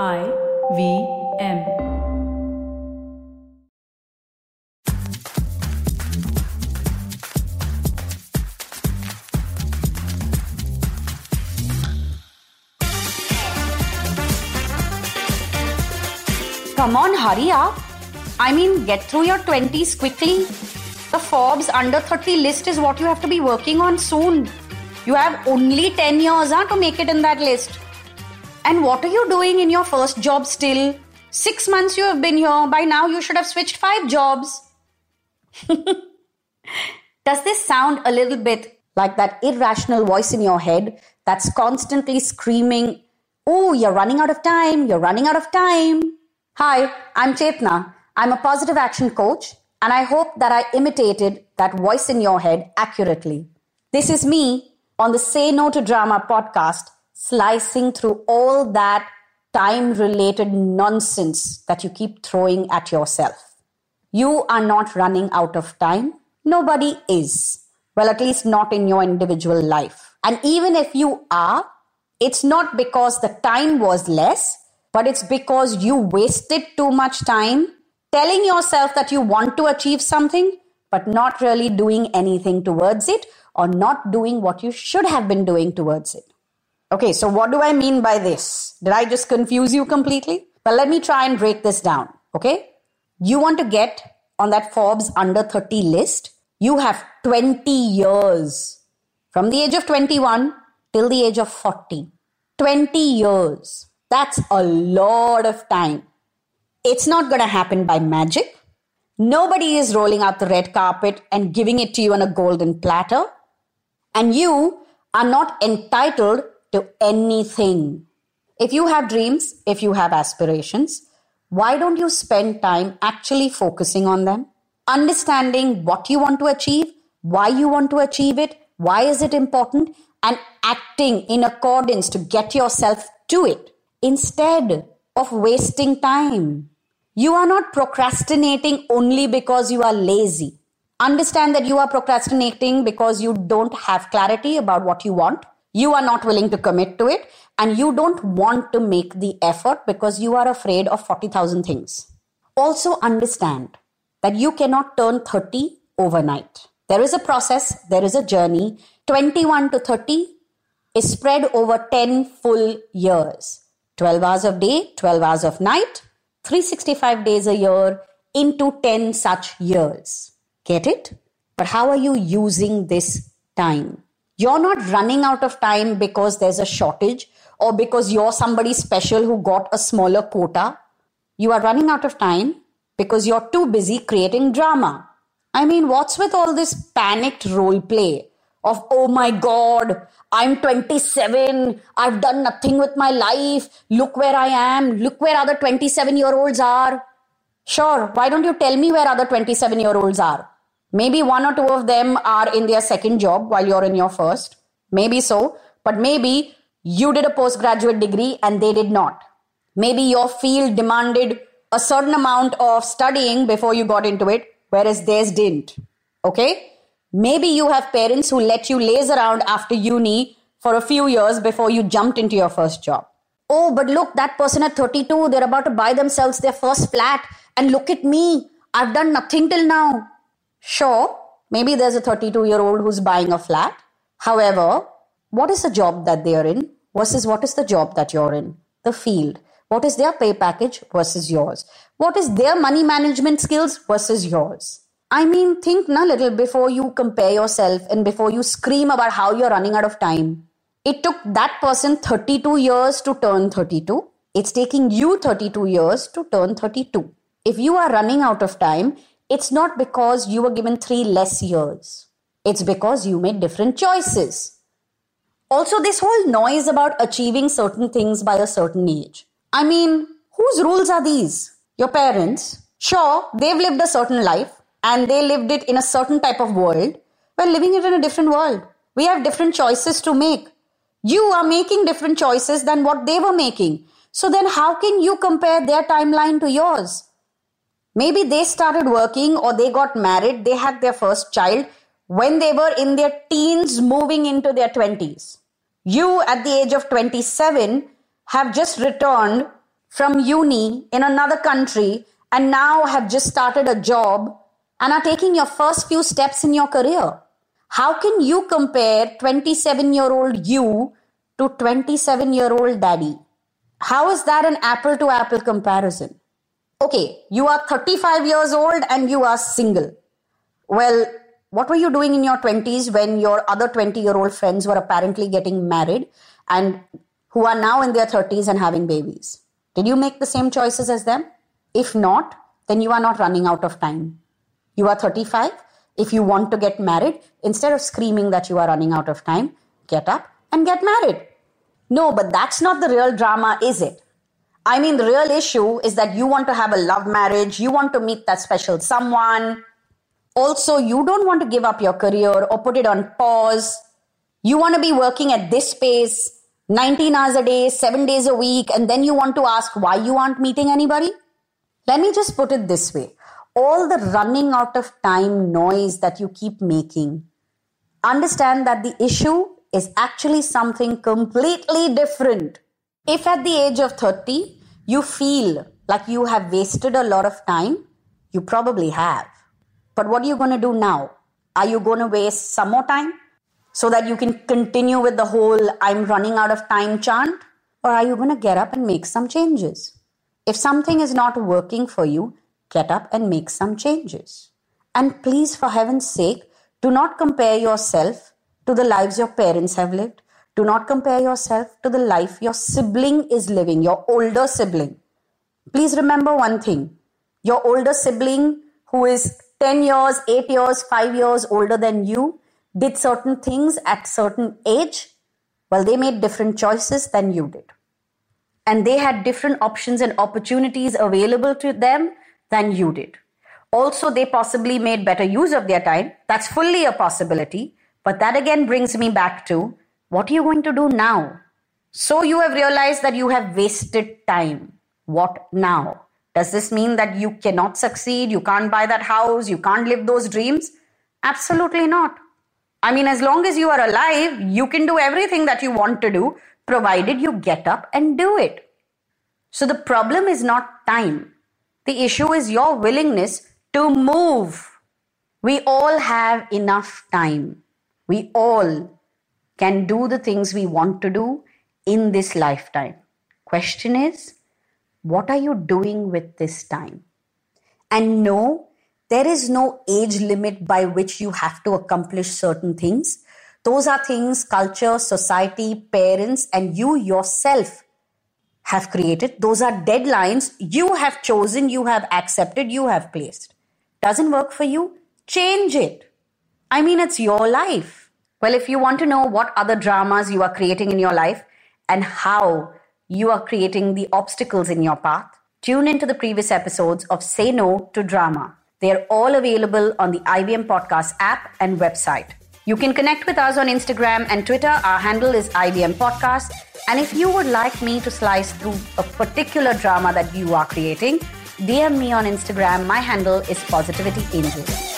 I V M. Come on, hurry up. I mean, get through your 20s quickly. The Forbes under 30 list is what you have to be working on soon. You have only 10 years huh, to make it in that list. And what are you doing in your first job still? Six months you have been here. By now, you should have switched five jobs. Does this sound a little bit like that irrational voice in your head that's constantly screaming, Oh, you're running out of time, you're running out of time? Hi, I'm Chetna. I'm a positive action coach, and I hope that I imitated that voice in your head accurately. This is me on the Say No to Drama podcast, slicing through all that time related nonsense that you keep throwing at yourself. You are not running out of time. Nobody is. Well, at least not in your individual life. And even if you are, it's not because the time was less but it's because you wasted too much time telling yourself that you want to achieve something, but not really doing anything towards it or not doing what you should have been doing towards it. Okay, so what do I mean by this? Did I just confuse you completely? Well, let me try and break this down. Okay, you want to get on that Forbes under 30 list, you have 20 years from the age of 21 till the age of 40. 20 years. That's a lot of time. It's not going to happen by magic. Nobody is rolling out the red carpet and giving it to you on a golden platter. And you are not entitled to anything. If you have dreams, if you have aspirations, why don't you spend time actually focusing on them? Understanding what you want to achieve, why you want to achieve it, why is it important, and acting in accordance to get yourself to it instead of wasting time. You are not procrastinating only because you are lazy. Understand that you are procrastinating because you don't have clarity about what you want. You are not willing to commit to it and you don't want to make the effort because you are afraid of 40,000 things. Also understand that you cannot turn 30 overnight. There is a process, there is a journey. 21 to 30 is spread over 10 full years. 12 hours of day, 12 hours of night, 365 days a year into 10 such years. Get it? But how are you using this time? You're not running out of time because there's a shortage or because you're somebody special who got a smaller quota. You are running out of time because you're too busy creating drama. I mean, what's with all this panicked role play of, oh my God, I'm 27. I've done nothing with my life. Look where I am. Look where other 27 year olds are. Sure, why don't you tell me where other 27 year olds are? Maybe one or two of them are in their second job while you're in your first. Maybe so. But maybe you did a postgraduate degree and they did not. Maybe your field demanded a certain amount of studying before you got into it, whereas theirs didn't. Okay? Maybe you have parents who let you laze around after uni for a few years before you jumped into your first job. Oh, but look, that person at 32, they're about to buy themselves their first flat. And look at me, I've done nothing till now. Sure, maybe there's a 32 year old who's buying a flat. However, what is the job that they're in versus what is the job that you're in? The field. What is their pay package versus yours? What is their money management skills versus yours? I mean, think a little before you compare yourself and before you scream about how you're running out of time. It took that person 32 years to turn 32. It's taking you 32 years to turn 32. If you are running out of time, it's not because you were given three less years. It's because you made different choices. Also, this whole noise about achieving certain things by a certain age. I mean, whose rules are these? Your parents. Sure, they've lived a certain life and they lived it in a certain type of world, we're living it in a different world. We have different choices to make. You are making different choices than what they were making. So then, how can you compare their timeline to yours? Maybe they started working or they got married, they had their first child when they were in their teens, moving into their 20s. You, at the age of 27, have just returned from uni in another country and now have just started a job and are taking your first few steps in your career. How can you compare 27 year old you to 27 year old daddy? How is that an apple to apple comparison? Okay, you are 35 years old and you are single. Well, what were you doing in your 20s when your other 20 year old friends were apparently getting married and who are now in their 30s and having babies? Did you make the same choices as them? If not, then you are not running out of time. You are 35. If you want to get married, instead of screaming that you are running out of time, get up and get married. No, but that's not the real drama, is it? I mean, the real issue is that you want to have a love marriage, you want to meet that special someone. Also, you don't want to give up your career or put it on pause. You want to be working at this pace 19 hours a day, seven days a week, and then you want to ask why you aren't meeting anybody? Let me just put it this way all the running out of time noise that you keep making, understand that the issue is actually something completely different. If at the age of 30 you feel like you have wasted a lot of time, you probably have. But what are you going to do now? Are you going to waste some more time? so that you can continue with the whole I'm running out of time chant? Or are you going to get up and make some changes? If something is not working for you, get up and make some changes. And please, for heaven's sake, do not compare yourself to the lives your parents have lived. Do not compare yourself to the life your sibling is living, your older sibling. Please remember one thing. Your older sibling, who is 10 years, 8 years, 5 years older than you, did certain things at certain age well they made different choices than you did. And they had different options and opportunities available to them than you did. Also they possibly made better use of their time. That's fully a possibility. But that again brings me back to what are you going to do now so you have realized that you have wasted time what now does this mean that you cannot succeed you can't buy that house you can't live those dreams absolutely not I mean, as long as you are alive, you can do everything that you want to do, provided you get up and do it. So the problem is not time. The issue is your willingness to move. We all have enough time. We all can do the things we want to do in this lifetime. Question is, what are you doing with this time? And no, there is no age limit by which you have to accomplish certain things. Those are things culture, society, parents, and you yourself have created. Those are deadlines you have chosen, you have accepted, you have placed. Doesn't work for you? Change it. I mean, it's your life. Well, if you want to know what other dramas you are creating in your life and how you are creating the obstacles in your path, tune into the previous episodes of Say No to Drama. They're all available on the IVM Podcast app and website. You can connect with us on Instagram and Twitter. Our handle is IVM Podcast. And if you would like me to slice through a particular drama that you are creating, DM me on Instagram. My handle is Positivity Angel.